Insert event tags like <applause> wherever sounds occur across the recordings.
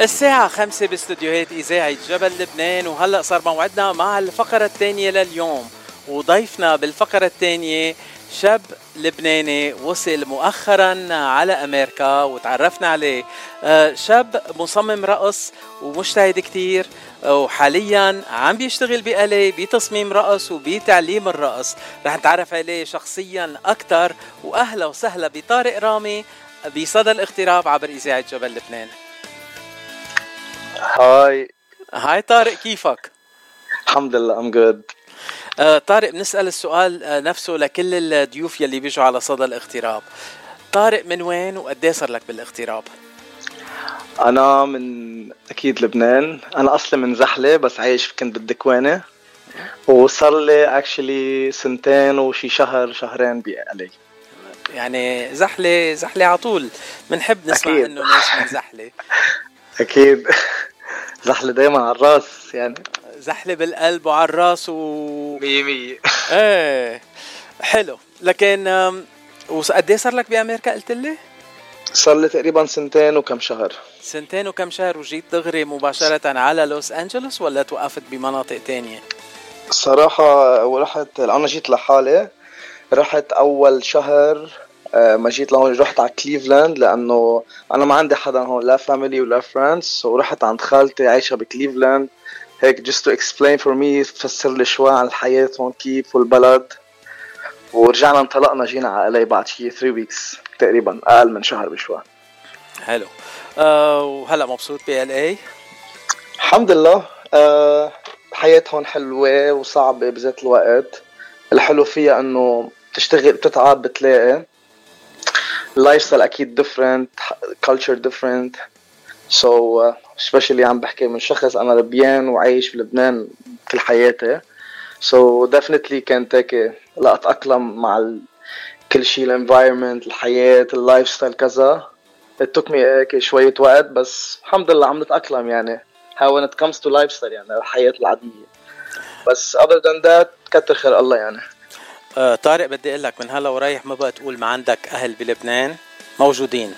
الساعة خمسة باستديوهات إذاعة جبل لبنان وهلأ صار موعدنا مع الفقرة الثانية لليوم. وضيفنا بالفقرة الثانية شاب لبناني وصل مؤخرا على أمريكا وتعرفنا عليه. آه، شاب مصمم رقص ومجتهد كتير وحاليا عم بيشتغل بألي بتصميم رقص وبتعليم الرقص. رح نتعرف عليه شخصيا أكثر وأهلا وسهلا بطارق رامي بصدى الاغتراب عبر إذاعة جبل لبنان. Hi. Hi طارق كيفك؟ الحمد لله ام جود آه طارق بنسأل السؤال آه نفسه لكل الضيوف يلي بيجوا على صدى الاغتراب. طارق من وين وقد صار لك بالاغتراب؟ أنا من أكيد لبنان. أنا أصلي من زحلة بس عايش كنت بالدكوانه وصار لي actually سنتين وشي شهر شهرين ب LA يعني زحلة زحلة على طول. بنحب نسمع. إنه ناس من زحلة. <laughs> أكيد. <laughs> زحله دايما على الراس يعني. زحله بالقلب وعلى الراس و مية مية. <laughs> إيه. حلو. لكن وقد صار لك بأمريكا؟ قلت لي؟ صار لي تقريبا سنتين وكم شهر. سنتين وكم شهر وجيت دغري مباشرة على لوس أنجلوس ولا توقفت بمناطق تانية؟ الصراحة ورحت أنا جيت لحالي. رحت أول شهر ما جيت لهون رحت على كليفلاند لأنه أنا ما عندي حدا هون لا family ولا friends ورحت عند خالتي عايشة بكليفلاند. هيك just to explain for me تفسر لي شوي عن الحياة هون كيف والبلد. ورجعنا انطلقنا جينا على LA بعد شي 3 weeks تقريبا أقل من شهر بشوي. حلو. أه وهلا مبسوط ب ال الحمد لله. أه الحياة هون حلوة وصعبة بذات الوقت. الحلو فيها إنه بتشتغل بتتعب بتلاقي. ال lifestyle أكيد different culture different so especially عم بحكي من شخص أنا لبناني وعايش بلبنان كل حياتي. so definitely كانت هيك لا أتأقلم مع ال... كل شيء ال environment الحياة ال lifestyle كذا. It took me هيك شوية وقت بس الحمد لله عم نتأقلم يعني. How when it comes to lifestyle يعني الحياة العادية. بس other than that كتر خير الله يعني. آه طارق بدي أقول لك من هلا ورايح ما بقى تقول ما عندك أهل بلبنان. موجودين.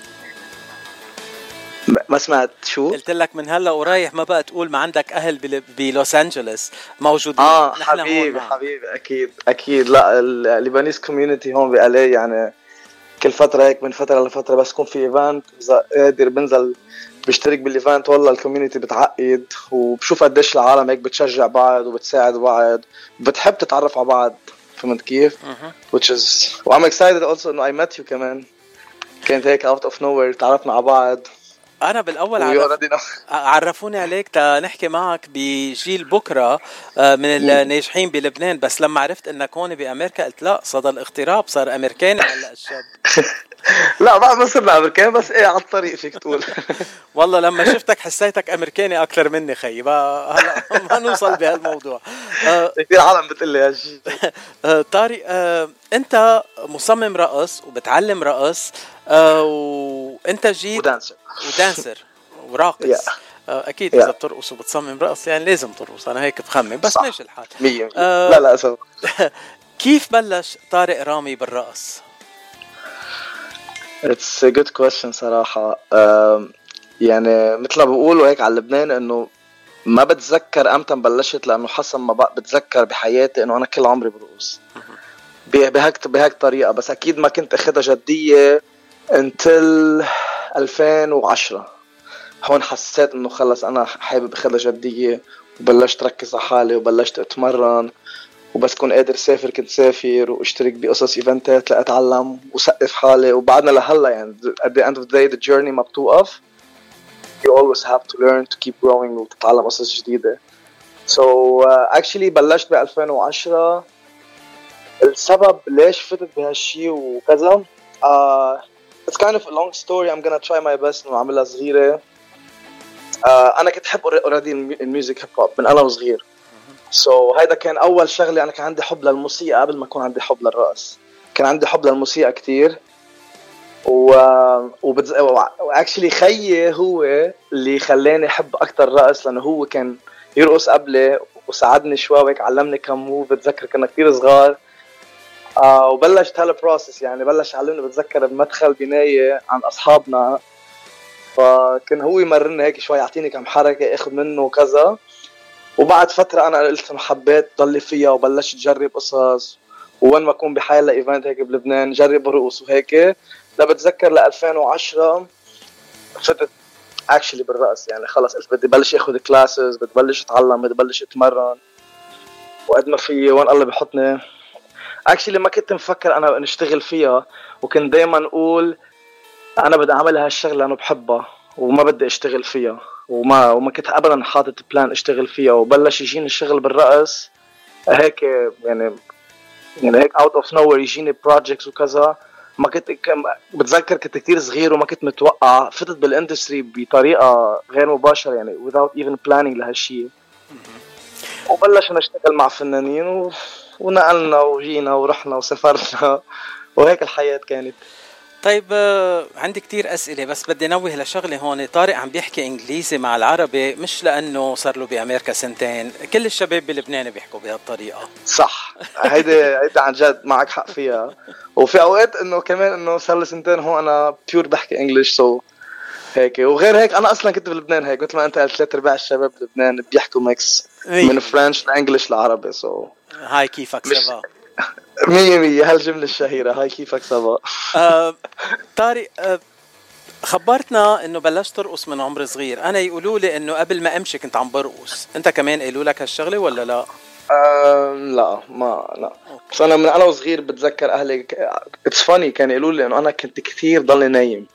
ما سمعت شو؟ قلت لك من هلا ورايح ما بقى تقول ما عندك أهل بلوس انجلوس موجودين. آه حبيبي حبيبي أكيد أكيد. لا ال Lebanese community هون ب LA يعني كل فترة هيك من فترة لفترة بس يكون في event قادر بنزل بشترك بال event والله ال community بتعقد. وبشوف قديش العالم هيك بتشجع بعض وبتساعد بعض. بتحب تتعرف على بعض. فهمت كيف؟ which is وعم excited also انه I met you كمان. كانت هيك out of nowhere تعرفنا على بعض. أنا بالأول عرف... عرفوني عليك نحكي معك بجيل بكرة آه، من الناجحين بلبنان. بس لما عرفت انك هون بأمريكا قلت لا صدى الاغتراب صار أمريكاني هلا الشاب. <laughs> لا بعد ما صرنا امريكاني بس إيه على الطريق فيك تقول <laughs> والله لما شفتك حسيتك أمريكاني أكثر مني خيي هلا <laughs> ما نوصل بهالموضوع آه، كثير عالم بتقول لي هالشيء <laughs> آه، طارق أنت مصمم رقص وبتعلم رقص وأنت جيت ودانسر ودانسر وراقص. آه، أكيد. إذا بترقص وبتصمم رقص يعني لازم ترقص أنا هيك بخمن بس ماشي الحال مية آه لا لا. كيف بلش طارق رامي بالرقص؟ A good question صراحة. يعني مثل ما بقولوا هيك على لبنان إنه ما بتذكر إمتى بلشت لأنه حسب ما بتذكر بحياتي إنه أنا كل عمري برقص. بهيك بهيك طريقة. بس أكيد ما كنت اخذها جدية انتل 2010 هون حسيت إنه خلص أنا حابب اخذها جدية وبلشت ركز على حالي وبلشت أتمرن. وبس كون قادر سافر كنت سافر واشترك بقصص ايفنتات لأتعلم وسقف حالي. وبعدنا لهلا يعني at the end of the day the journey ما بتوقف you always have to learn to keep growing وتتعلم قصص جديدة. So uh, actually بلشت ب 2010 السبب ليش فتت بهالشيء وكذا uh, it's kind of a long story. I'm gonna try my best إنه أعملها صغيرة. Uh, أنا كنت أحب already ال music hip hop من أنا وصغير. so so, هيدا كان أول شغلة. أنا كان عندي حب للموسيقى قبل ما يكون عندي حب للرقص. كان عندي حب للموسيقى كتير. و وبتز... و actually خيي هو اللي خلاني أحب أكثر الرقص لأنه هو كان يرقص قبلي وساعدني شوي وهيك علمني كم move بتذكر كنا كثير صغار. آه وبلشت هال process يعني. بلش يعلمني بتذكر بمدخل بناية عن أصحابنا. فكان هو يمرني هيك شوي يعطيني كم حركة اخذ منه وكذا وبعد فترة أنا قلت حبيت ضلي فيها وبلشت جرب قصص. وين ما أكون بحال ل event هيك بلبنان جرب رقص وهيك. لا بتذكر ل 2010 فتت actually بالرقص يعني خلص قلت بدي بلش آخذ classes بدي بلش أتعلم بدي بلش أتمرن. وقد ما في وين الله بحطني. actually ما كنت مفكر أنا نشتغل فيها وكنت دائما أقول أنا بدي أعمل هالشغلة لأنه بحبها وما بدي أشتغل فيها. وما وما كنت ابدا حاطط plan أشتغل فيها وبلش يجيني الشغل بالرقص هيك يعني يعني هيك out of nowhere يجيني projects وكذا. ما كنت بتذكر كنت كثير صغير وما كنت متوقع. فتت بال industry بطريقة غير مباشرة يعني without even planning لهالشيء وبلشنا نشتغل مع فنانين و... ونقلنا وجينا ورحنا وسافرنا. وهيك الحياة كانت. طيب آه، عندي كتير أسئلة بس بدي نوه لشغلة هون. طارق عم بيحكي إنجليزي مع العربي مش لأنه صار له بأمريكا سنتين. كل الشباب بلبنان بيحكوا بهالطريقة. صح. هيدي هيدي عن جد معك حق فيها. وفي أوقات إنه كمان إنه صار لي سنتين هون أنا pure بحكي English so هيك. وغير هيك أنا أصلا كنت بلبنان هيك مثل ما أنت قلت ثلاث أرباع الشباب بلبنان بيحكوا mix من French ل English لعربي so Hi كيفك ça va. مية مية هالجملة الشهيرة Hi كيفك ça va؟ آه طارق آه خبرتنا إنه بلشت ترقص من عمر صغير. أنا يقولوا لي إنه قبل ما أمشي كنت عم برقص. أنت كمان قالوا لك هالشغلة ولا لا؟ آه لا ما لا. بس أنا من أنا وصغير بتذكر أهلي it's funny كانوا يقولوا لي إنه أنا كنت كثير ضلني نايم.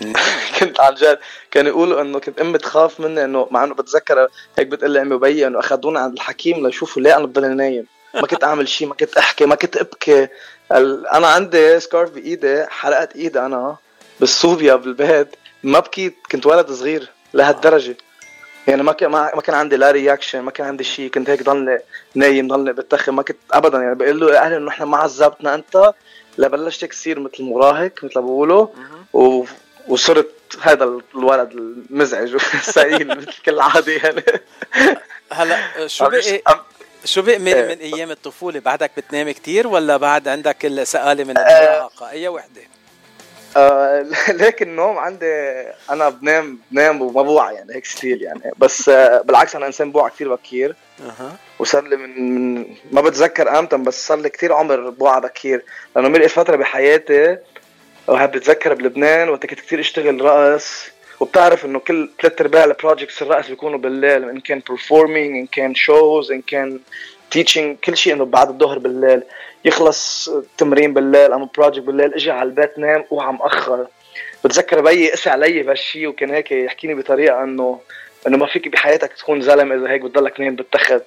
<laughs> كنت عن جد. كانوا يقولوا إنه كنت أمي تخاف مني إنه مع إنه بتذكر هيك بتقول لي أمي وبيي إنه اخذونا عند الحكيم ليشوفوا ليه أنا بضلني نايم. ما كنت أعمل شيء ما كنت أحكي ما كنت أبكي. أنا عندي scar بإيدي حرقت إيدي أنا بالصوبيا بالبيت. ما بكيت كنت ولد صغير لهالدرجة. يعني ما كان ما كان عندي لا reaction ما كان عندي شيء كنت هيك ضلني نايم ضلني بتختي ما كنت ابدا. يعني بقول له أهلي إنه إحنا ما عذبتنا أنت؟ لبلشت تصير مثل مراهق مثل ما بقولوا. و... وصرت هذا الولد المزعج <laughs> والسئيل مثل كل عادي يعني. هلا شو بقي؟ شو بقي من, إيه. من أيام الطفولة؟ بعدك بتنام كتير ولا بعد عندك السقاله من المراهقه اي وحدة؟ آه <laughs> لكن النوم عندي أنا بنام بنام وما بوعى يعني هيك still يعني. بس آه بالعكس أنا إنسان بوعى كثير بكير. أها. وصار لي من, من ما بتذكر إمتى بس صار لي كثير عمر بوعى بكير. لأنه مرقت فترة بحياتي وهب بتذكر بلبنان وقت كنت كثير اشتغل رقص وبتعرف إنه كل ثلاث أرباع ال projects الرقص بيكونوا بالليل إن كان performing إن كان shows إن كان teaching كل شيء إنه بعد الظهر بالليل. يخلص التمرين بالليل أو project بالليل إجي على البيت نام اوعى مأخر بتذكر بيي قسي علي بهالشيء وكان هيك يحكيني بطريقة إنه إنه ما فيك بحياتك تكون زلمة إذا هيك بتضلك نايم بالتخت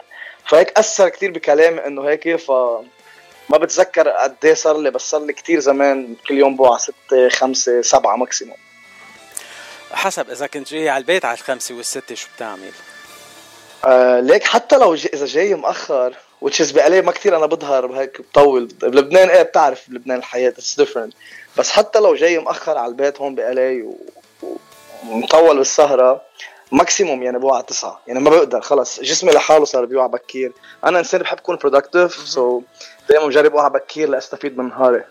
فهيك أثر كثير بكلامي إنه هيك ف ما بتذكر قد إيه صار لي بس صار لي كثير زمان كل يوم بوعى ستة خمسة سبعة maximum حسب إذا كنت جاي على البيت على الخمسة والستة شو بتعمل؟ آه ليك حتى لو جي إذا جاي مأخر which is بقلي ما كثير أنا بظهر هيك بطول. بلبنان إيه بتعرف بلبنان الحياة it's different بس حتى لو جاي مأخر على البيت هون بقلي ومطول بالسهرة maximum يعني بوعى تسعة. يعني ما بقدر خلص جسمي لحاله صار بيوعى بكير. أنا إنسان بحب أكون productive so so دائما بجرب اوعى بكير لأستفيد من نهاري.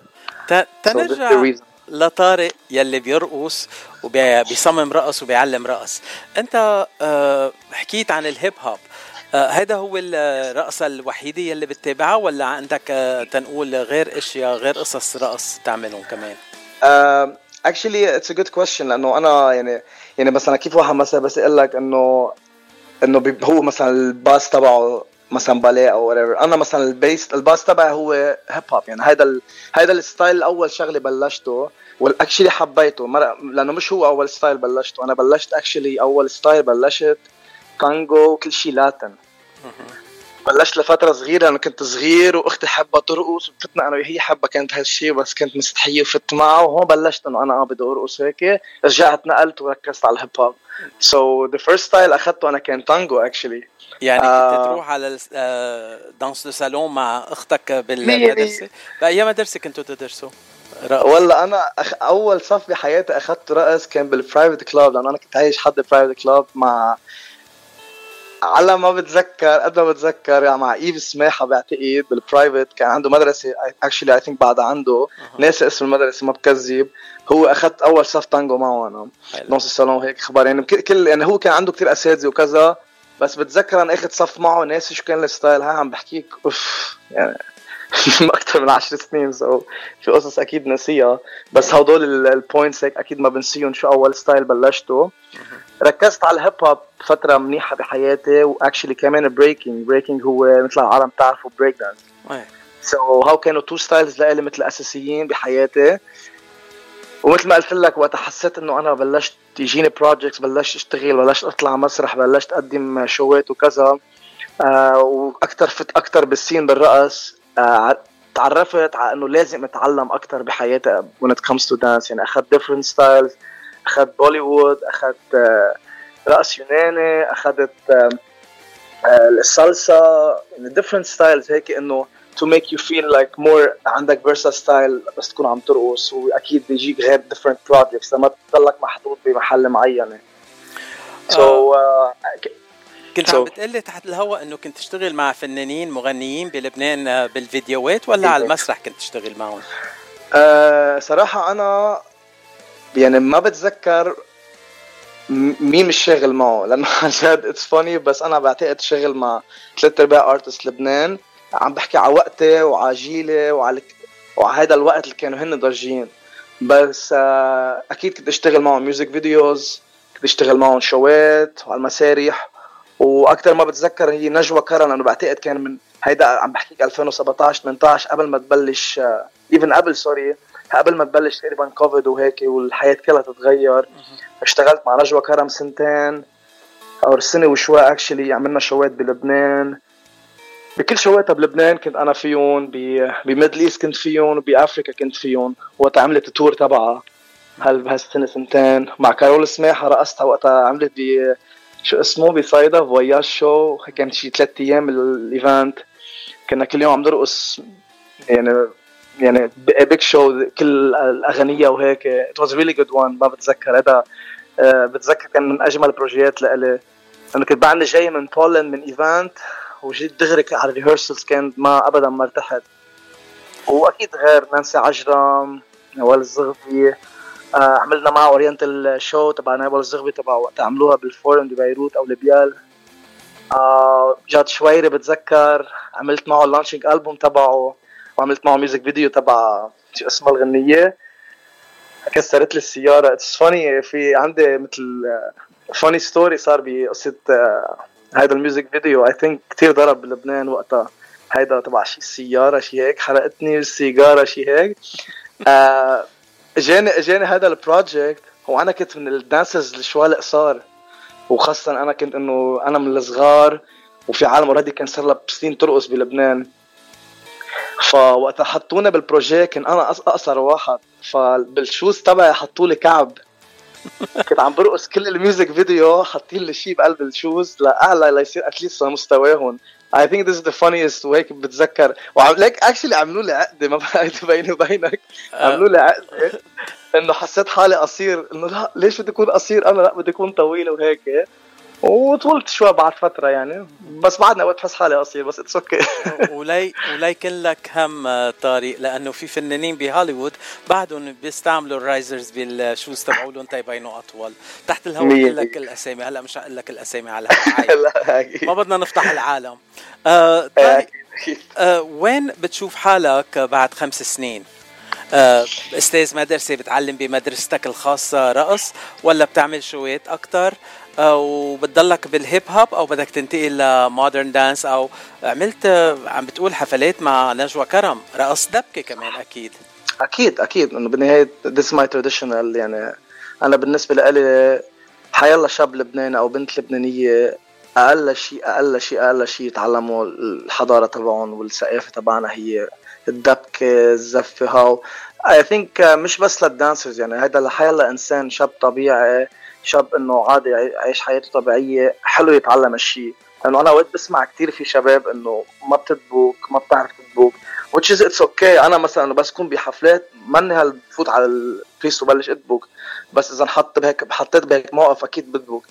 تنرجع لطارق يلي بيرقص وبيصمم رقص وبيعلم رقص انت آه، حكيت عن ال hip hop هذا هو الرقصة الوحيدة يلي بتتابعها ولا عندك آه، تنقول غير إشياء غير قصص رقص تعملهم كمان؟ actually it's a good question لأنه أنا يعني يعني مثلا كيف واحد مثلا بس يقول لك إنه انه هو مثلا ال base تبعه مثلا باليه أو whatever. أنا مثلا ال base ال base تبعي هو hip hop يعني هيدا ال... هيدا ال style الأول شغلة بلشته وال actually حبيته. مر... لأنه مش هو أول style بلشته. أنا بلشت actually أول style بلشت تانجو وكل شيء Latin بلشت لفترة صغيرة أنا كنت صغير وأختي حابة ترقص وفتنا أنا وهي حابة كانت هالشيء بس كنت مستحية وفت معها وهون بلشت إنه أنا آه بدي أرقص هيك. رجعت نقلت وركزت على ال hip hop so the first style أخذته أنا كان تانجو actually يعني آه كنت تروح على danse de salon مع أختك بالمدرسة؟ باي مدرسه كنتوا تدرسوا؟ والله أنا أخ... أول صف بحياتي أخذت رقص كان بال private club لأنه أنا كنت عايش حد private club مع على ما بتذكر قد ما بتذكر يعني مع إيف سماحة بعتقد بال private كان عنده مدرسة actually I think بعد عنده ناسي اسم المدرسة ما بكذب. هو أخذت أول صف تانجو معه أنا. danse de salon هيك أخبار يعني كل يعني هو كان عنده كثير أساتذة وكذا بس بتذكر أنا اخذ صف معه ناسي شو كان ال style. هاي عم بحكيك أوف يعني <laughs> أكثر من 10 سنين so في قصص أكيد نسيها بس هدول ال points هيك أكيد ما بنسيهم شو أول style بلشته. ركزت على ال hip hop فترة منيحة بحياتي و actually كمان breaking breaking هو مثل العالم بتعرفوا break dance so هاو كانوا two styles لإلي مثل أساسيين بحياتي؟ ومثل ما قلت لك وقت حسيت إنه أنا بلشت يجيني projects بلشت أشتغل بلشت أطلع مسرح بلشت أقدم شوات وكذا. آه وأكثر فت أكثر بال scene بالرقص آه تعرفت على إنه لازم أتعلم أكثر بحياتي when it comes to dance يعني أخذت different styles. اخذت Bollywood اخذت آه رقص يوناني أخذت آه الصلصة يعني different styles هيك إنه to make you feel like more عندك versatile بس تكون عم ترقص وأكيد بيجيك غير different projects لما تضلك محطوط بمحل معين so uh, كنت so. عم بتقلي تحت الهواء إنه كنت تشتغل مع فنانين مغنيين بلبنان بالفيديوهات ولا على المسرح كنت تشتغل معهم؟ أه صراحة أنا يعني ما بتذكر مين مش شاغل معه. لأنه <laughs> عن جد it's funny بس أنا بعتقد شغل مع ثلاث أرباع artist لبنان. عم بحكي على وقتي وعلى جيلي وعلى وعلى هذا الوقت اللي كانوا هن ضاجين بس أه أكيد كنت أشتغل معهم music videos كنت أشتغل معهم شوات وعلى المسارح. وأكثر ما بتذكر هي نجوى كرم لأنه بعتقد كان من هيدا عم بحكيك 2017 18 قبل ما تبلش even قبل sorry قبل ما تبلش تقريبا كوفيد وهيك والحياة كلها تتغير اشتغلت مع نجوى كرم سنتين أو سنة وشوي actually عملنا شوات بلبنان. بكل شواتها بلبنان كنت أنا فيهم ب Middle East كنت فيهم وبافريكا كنت فيهم. وقت عملت ال tour تبعها. هل بهالسنه سنتين. مع كارول سماحه رقصتها وقتها عملت ب شو اسمه بصيدا فواياج شو كان شي ثلاث أيام ال event كنا كل يوم عم نرقص يعني يعني big show كل الأغنية وهيك. it was really good one ما بتذكر هذا آه بتذكر كان من أجمل البروجيات لإلي. أنا كنت بعدني جاي من بولند من event وجيت دغري على ال rehearsals كان ما ابدا ما ارتحت. وأكيد غير نانسي عجرم نوال الزغبي. آه عملنا معه oriental show تبع نوال الزغبي تبع وقت عملوها بالفورم ببيروت أو لبيال. آه جاد شويري بتذكر. عملت معه ال launching album تبعه. وعملت معه music video تبع شو اسمها الغنية. كسرت لي السيارة. it's funny في عندي مثل funny story صار بقصة هيدا ال music video I think كثير ضرب بلبنان وقتها. هيدا تبع شي سيارة شي هيك. حرقتني السيجارة شي هيك. آه اجاني اجاني هذا ال project وأنا كنت من ال dancers اللي شوي القصار. وخاصة أنا كنت إنه أنا من الصغار. وفي عالم already كان صار لها سنين ترقص بلبنان. فوقت حطونا بال project كان أنا أقصر واحد. فبال shoes تبعي حطوا لي كعب. <laughs> كنت عم برقص كل ال music video حاطين لي شيء بقلب ال shoes لأعلى ليصير at least مستواهم I think this is the funniest وهيك بتذكر. وعم ليك actually عملوا لي عقده ما بعرف <laughs> بيني وبينك. عملوا لي عقده إنه حسيت حالي قصير. إنه لا ليش بدي أكون قصير؟ أنا لا بدي أكون طويل وهيك. وطولت شوي بعد فترة يعني بس بعدنا وقت بحس حالي قصير بس اتس أوكي <laughs> ولي ولي كن لك هم طارق لأنه في فنانين بهوليوود بعدهم بيستعملوا الرايزرز بالشوز تبعولهم تيبينوا أطول. تحت الهواء لك الأسامي هلأ مش هقول لك الأسامي على <laughs> ما بدنا نفتح العالم. آه طارق آه وين بتشوف حالك بعد خمس سنين؟ آه أستاذ مدرسة بتعلم بمدرستك الخاصة رقص ولا بتعمل شويت أكثر وبتضلك بال hip hop أو بدك تنتقل ل modern dance أو عملت عم بتقول حفلات مع نجوى كرم. رقص دبكة كمان أكيد. أكيد أكيد. إنه بالنهاية this my traditional يعني أنا بالنسبة لي حيلا شاب لبناني أو بنت لبنانية أقل شيء أقل شيء أقل شيء يتعلموا الحضارة تبعهم والثقافة تبعنا هي الدبكة الزفة هاو. I think مش بس لل dancers يعني هذا لحيلا إنسان شاب طبيعي شاب إنه عادي يعيش حياته طبيعية حلو يتعلم الشيء لأنه أنا وقت بسمع كثير في شباب إنه ما بتدبوك ما بتعرف تدبوك which is it's okay. أنا مثلا بس كون بحفلات ماني هل بفوت على ال piste وبلش ادبوك بس إذا انحط بهيك حطيت بهيك موقف أكيد بدبوك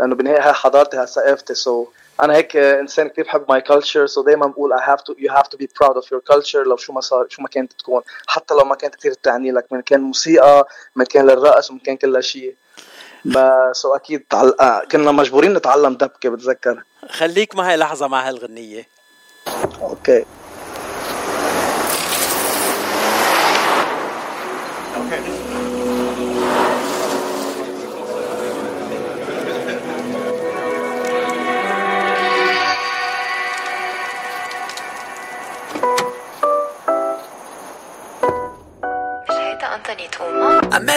لأنه بالنهاية هاي حضارتي هاي ثقافتي. so أنا هيك إنسان كثير بحب my culture so دائما بقول I have to you have to be proud of your culture لو شو ما صار شو ما كانت تكون. حتى لو ما كانت كثير تعني لك. من كان موسيقى من كان للرقص ومن كان كل شيء بس أكيد تعل... آه، كنا مجبورين نتعلم دبكة بتذكر. خليك معي لحظة مع هالغنيه okay. I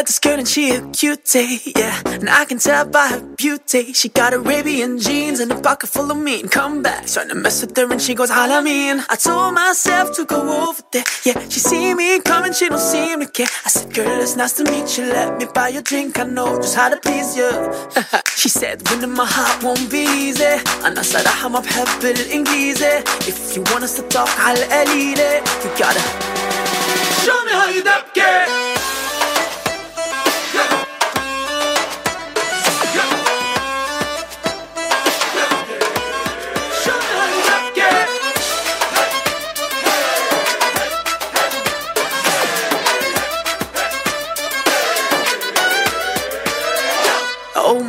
this girl and she a cutie, yeah. And I can tell by her beauty. She got Arabian jeans and a pocket full of mean comebacks. Trying to mess with her and she goes, mean. I told myself to go over there, yeah. She see me coming, she don't seem to care. I said, girl, it's nice to meet you. Let me buy you a drink, I know just how to please you. <laughs> she said, winning my heart won't be easy. أنا صراحة ما بحب الإنجليزي. If you want us to talk على القليلة, you gotta show me how you get.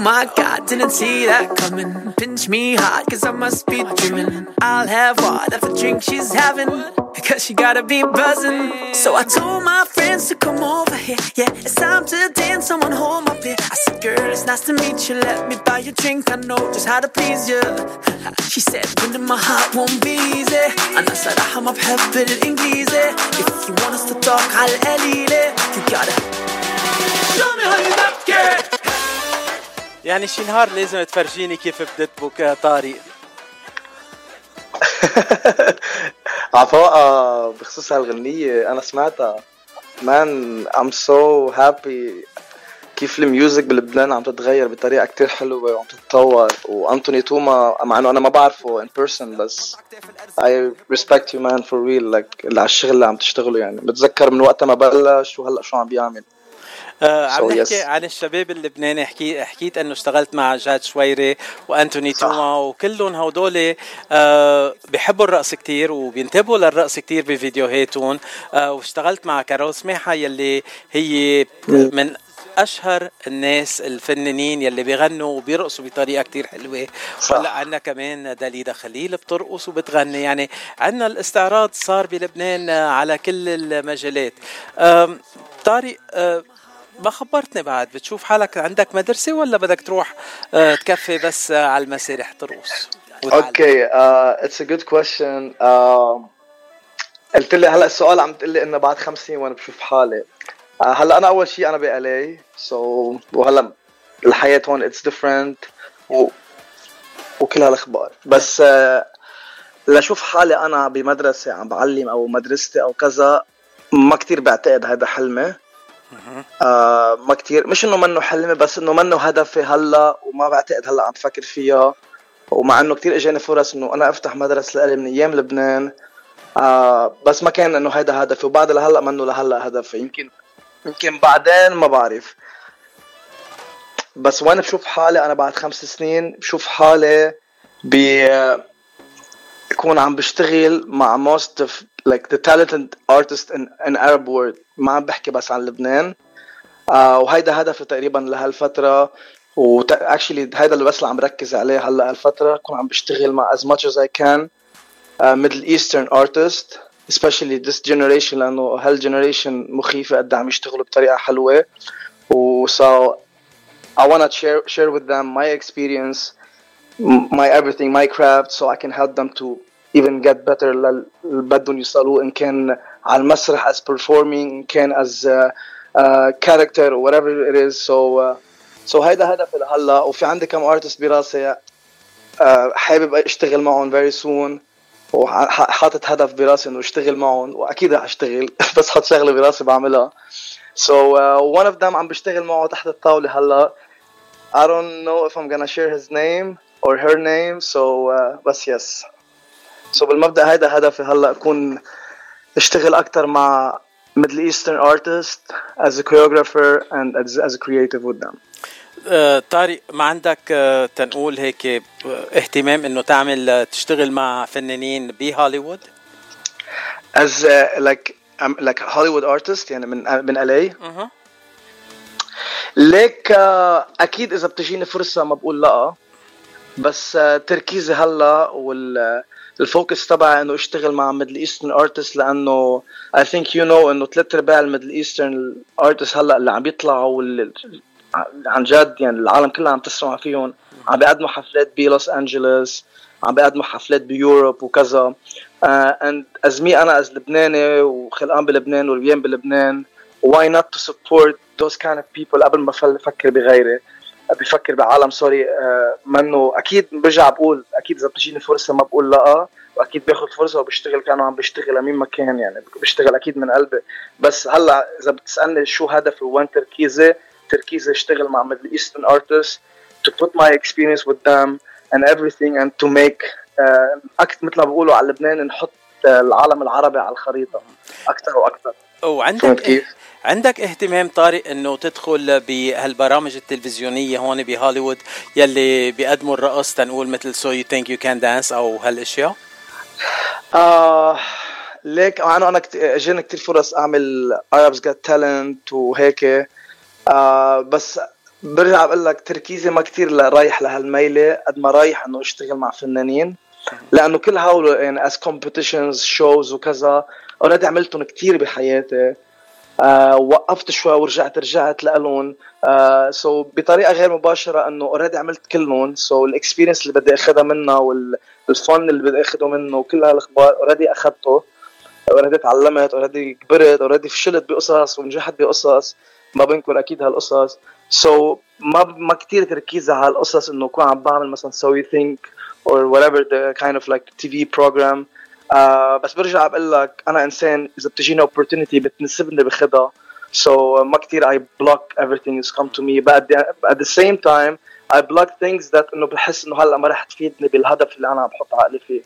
my god, didn't see that coming. Pinch me hard, cause I must be dreaming. I'll have what the drink she's having. Cause she gotta be buzzing. So I told my friends to come over here. Yeah, it's time to dance, someone hold my beer. I said, girl, it's nice to meet you. Let me buy you a drink, I know just how to please you. She said, winning my heart won't be easy. And I said, I'm up, have in English. If you want us to talk, I'll You gotta. يعني شي نهار لازم تفرجيني كيف بدت طارق. <laughs> عفوا بخصوص هالغنية أنا سمعتها. man I'm so happy كيف ال music بلبنان عم تتغير بطريقة كتير حلوة وعم تتطور. وأنتوني توما مع إنه أنا ما بعرفه in person بس respect you man for real. Like اللي على الشغل اللي عم تشتغله يعني. بتذكر من وقت ما بلش وهلأ شو عم بيعمل. آه عم so نحكي yes. عن الشباب اللبناني. حكي حكيت إنه اشتغلت مع جاد شويري وأنتوني توما وكلهم هدول آه بحبوا الرقص كتير وبينتبهوا للرقص كتير بفيديوهاتهم. آه واشتغلت مع كارول سماحه يلي هي من أشهر الناس الفنانين يلي بيغنوا وبيرقصوا بطريقة كتير حلوة. وهلأ عندنا كمان دليدا خليل بترقص وبتغني. يعني عندنا الاستعراض صار بلبنان على كل المجالات. طارق ما خبرتني بعد؟ بتشوف حالك عندك مدرسة ولا بدك تروح آه، تكفي بس آه، على المسارح ترقص okay it's a good question قلت لي هلا السؤال عم تقول لي إنه بعد خمس سنين وأنا بشوف حالي. uh, هلا أنا أول شيء أنا بالي so so, وهلا الحياة هون it's different و... وكل هالأخبار. بس uh, لأشوف حالي أنا بمدرسة عم بعلم أو مدرستي أو كذا ما كتير بعتقد هذا حلمي. آه ما كتير. مش إنه منه حلمي بس إنه منه هدفي هلأ وما بعتقد هلأ عم فكر فيها. ومع إنه كتير إجاني فرص إنه أنا أفتح مدرسة لإلي من أيام لبنان. آه بس ما كان إنه هيدا هدفي وبعد لهلأ منه لهلأ هدفي. يمكن يمكن بعدين ما بعرف. بس وين بشوف حالي أنا بعد خمس سنين؟ بشوف حالي ب يكون عم بشتغل مع of like the talented artist in, in Arab world ما عم بحكي بس عن لبنان آه وهيدا هدفي تقريبا لهالفترة و actually هيدا اللي بس اللي عم بركز عليه هلا هالفترة كون عم بشتغل مع as much as I can uh, Middle Eastern artist especially this generation لأنه هالجنريشن مخيفة قد عم يشتغلوا بطريقة حلوة و so I wanna share share with them my experience my everything my craft so I can help them to even get better اللي بدهم يوصلوا إن كان على المسرح as performing إن كان as uh, uh, character or whatever it is. So uh, so هيدا هدفي لهلا. وفي عندي كم ارتست براسي uh, حابب أشتغل معهم very soon. وحاطط هدف براسي إنه أشتغل معهم. وأكيد رح أشتغل <laughs> بس حط شغلة براسي بعملها. So uh, one of them عم بشتغل معه تحت الطاولة هلا. I don't know if I'm gonna share his name or her name. So uh, بس yes. سو so بالمبدأ هيدا هدفي هلأ أكون أشتغل أكثر مع Middle Eastern artist as a choreographer and as, as a creative with them. آه طارق ما عندك آه تنقول هيك آه، اهتمام إنه تعمل آه، تشتغل مع فنانين بهوليوود؟ as like I'm like Hollywood artist يعني من من أها ليك أكيد إذا بتجيني فرصة ما بقول لأ بس تركيزي هلأ وال focus تبعي إنه اشتغل مع Middle Eastern artists لأنه I think you know إنه ثلاث ارباع ال Middle Eastern artists هلأ اللي عم يطلعوا عن جد يعني العالم كلها عم تسمع فيهم. عم بيقدموا حفلات بلوس انجلوس عم بيقدموا حفلات ب Europe وكذا. and as me أنا as لبناني وخلقان بلبنان وربيان بلبنان. Why not to support those kind of people قبل ما أفكر بغيري. بفكر بعالم سوري آه، منه أكيد برجع بقول أكيد إذا بتجيني فرصة ما بقول لا وأكيد باخذ فرصة وبشتغل كأنه عم بشتغل لمين ما كان يعني بشتغل أكيد من قلبي. بس هلأ إذا بتسألني شو هدفي وين تركيزي تركيزي أشتغل مع Middle Eastern artists to put my experience with them and everything and to make uh, مثل ما بقولوا على لبنان نحط العالم العربي على الخريطة. أكثر وأكثر. وعندك عندك اهتمام طارق إنه تدخل بهالبرامج التلفزيونية هون بهوليوود يلي بيقدموا الرقص تنقول مثل So You Think You Can Dance أو هالأشياء؟ آه ليك أنا أنا اجاني كثير فرص أعمل Arabs Got Talent وهيك. آه بس برجع بقول لك تركيزي ما كثير رايح لهالميلة قد ما رايح إنه أشتغل مع فنانين. لأنه كل هول يعني as competitions shows وكذا already عملتهم كثير بحياتي. آه وقفت شوي ورجعت رجعت لهم آه so so بطريقة غير مباشرة إنه already عملت كلهم. so so ال experience اللي بدي أخذها منها والفن اللي بدي أخذه منه وكل هالأخبار already أخذته. already تعلمت already كبرت already فشلت بقصص ونجحت بقصص. ما بنكر أكيد هالقصص. سو so ما ما كثير تركيزي على هالقصص إنه اكون عم بعمل مثلا So You Think or whatever the kind of like TV program. آه بس برجع بقول لك أنا إنسان إذا بتجيني opportunity بتنسبني باخذها so ما كثير I block everything is come to me. But at the same time I block things that إنه بحس إنه هلأ ما رح تفيدني بالهدف اللي أنا عم بحط عقلي فيه.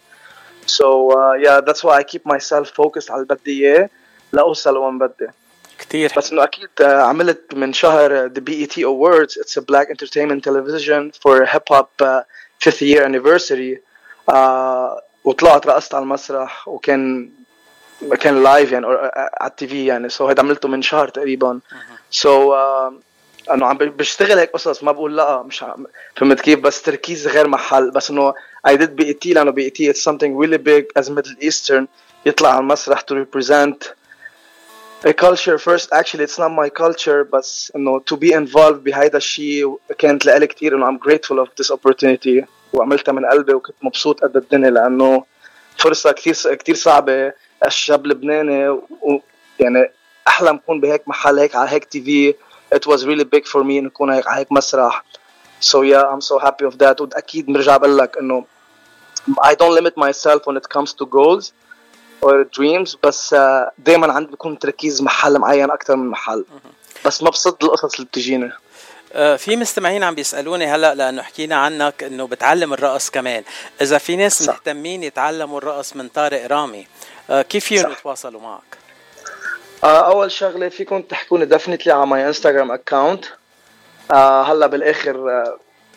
So uh, yeah that's why I keep myself focused على اللي بدي إياه لأوصل لوين بدي. كثير بس إنه أكيد عملت من شهر the BET Awards. It's a black entertainment television for hip hop uh, fifth year anniversary. uh, وطلعت رقصت على المسرح وكان كان live يعني على ال TV يعني. so so هيدا عملته من شهر تقريبا. so so, uh, إنه عم بشتغل هيك قصص. ما بقول لا مش فهمت كيف؟ بس تركيز غير محل. بس إنه I did BET لأنه BET it's something really big as Middle Eastern. يطلع على المسرح to represent a culture first. Actually it's not my culture بس انه to be involved بهيدا الشيء كانت لإلي كثير إنه I'm grateful of this opportunity. وعملتها من قلبي وكنت مبسوط قد الدنيا لأنه فرصة كثير كثير صعبة. الشاب لبناني ويعني احلم اكون بهيك محل هيك على هيك تي في. It was really big for me إنه أكون هيك على هيك مسرح. So yeah I'm so happy of that. وأكيد برجع بقول لك إنه I don't limit myself when it comes to goals. Or dreams بس آه، دائما عندي بكون تركيز محل معين أكثر من محل. بس ما بصد القصص اللي بتجيني. آه، في مستمعين عم بيسألوني هلأ لأنه حكينا عنك إنه بتعلم الرقص كمان. إذا في ناس صح. مهتمين يتعلموا الرقص من طارق رامي آه، كيف فيهم يتواصلوا معك؟ أول شغلة فيكم تحكوني definitely على my Instagram account هلأ بالآخر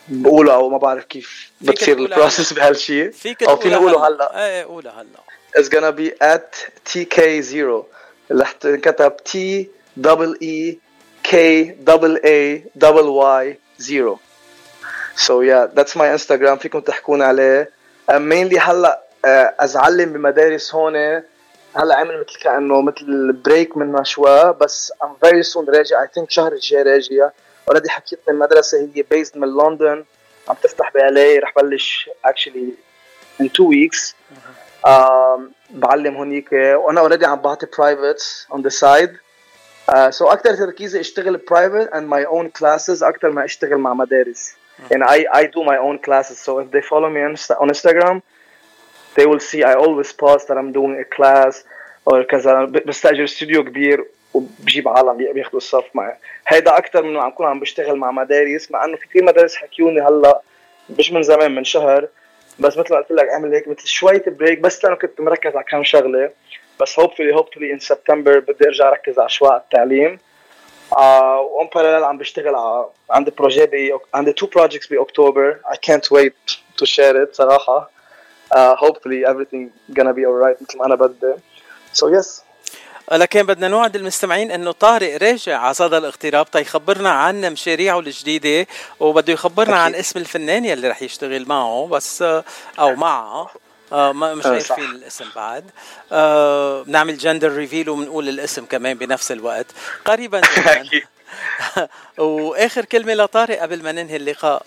بقولها أو ما بعرف كيف بتصير ال process <laughs> بهالشيء. فيك أو فينا نقوله هلا. إيه قولها هلا. Is gonna be at TK0 اللي انكتب T double E K double A double Y 0 so yeah that's my Instagram. فيكم تحكون عليه. Mainly هلا عم علم بمدارس هون هلا عمل مثل كأنه مثل break منها شوي بس I'm very soon راجع. I think شهر الجاي راجع. already حكيت من المدرسة هي based من لندن. عم تفتح ب LA رح بلش actually in two weeks. بعلم هونيك. وأنا already عم بعطي privates on the side so أكثر تركيزي أشتغل private and my own classes أكثر ما أشتغل مع مدارس. يعني I I do my own classes. So if they follow me on Instagram they will see I always post that I'm doing a class or كذا بستأجر استوديو كبير. وبجيب عالم بياخذوا الصف معي. هيدا أكثر من عم كون عم بشتغل مع مدارس مع إنه في كثير مدارس حكيوني هلأ مش من زمان من شهر. بس مثل ما قلت لك أعمل هيك مثل شوية break بس لأنه كنت مركز على كم شغلة. بس hopefully hopefully in September بدي أرجع أركز على شوي على التعليم en parallèle عم بشتغل على عندي projet عندي two projects بأكتوبر. I can't wait to share it صراحة. uh, hopefully everything gonna be alright مثل ما أنا بدي. So yes. لكن بدنا نوعد المستمعين إنه طارق راجع على صدى الاغتراب تيخبرنا عن مشاريعه الجديدة وبده يخبرنا أكيد. عن اسم الفنان يلي رح يشتغل معه بس أو معها آه مش آه، عارفين الاسم بعد. آه بنعمل gender reveal وبنقول الاسم كمان بنفس الوقت. قريبا <laughs> <laughs> وآخر كلمة لطارق قبل ما ننهي اللقاء.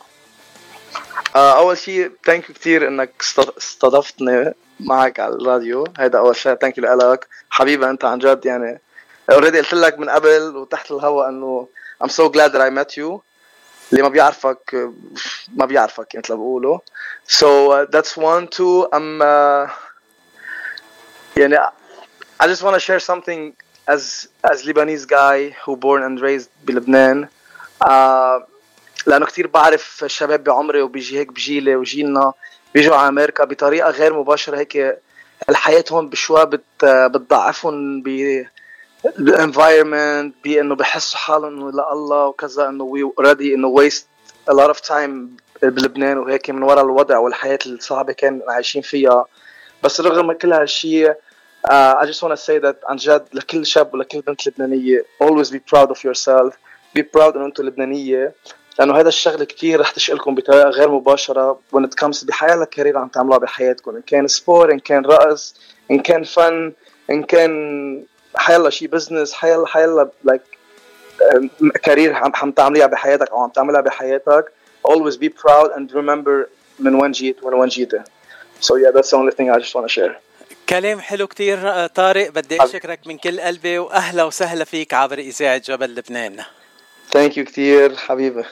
آه أول شيء thank you كثير إنك استضفتني. معك على الراديو. هيدا أول شيء thank you لك. حبيبي أنت عن جد يعني already قلت لك من قبل وتحت الهواء إنه I'm so glad that I met you. اللي ما بيعرفك ما بيعرفك مثل ما بقولوا so uh, that's one. Two I'm uh, يعني I just want to share something as as Lebanese guy who born and raised بلبنان. Uh, لأنه كثير بعرف الشباب بعمري وبيجي هيك بجيلي وجيلنا. بيجوا على أمريكا بطريقة غير مباشرة هيك. الحياة هون بشوي بت بتضعفهم ب ال environment بأنه بحسوا حالهم إنه لا الله وكذا إنه we already إنه waste a lot of time بلبنان وهيك من وراء الوضع والحياة الصعبة كان عايشين فيها. بس رغم كل هالشيء uh, I just want to say that عن جد لكل شاب ولكل بنت لبنانية always be proud of yourself. Be proud إنه أنتم لبنانية. لأنه هذا الشغله كثير رح تشغلكم بطريقة غير مباشرة. It comes بحياة ال career عم تعملوها بحياتكم. إن كان sport إن كان رقص إن كان فن إن كان حيلا شيء business حيلا حيلا like career عم تعمليها بحياتك أو عم تعملها بحياتك. Always be proud and remember من وين جيت وين وين جيت. So yeah that's the only thing I just want to share. كلام حلو كتير طارق. بدي أشكرك من كل قلبي وأهلا وسهلا فيك عبر إذاعة جبل لبنان. thank you كثير حبيبي.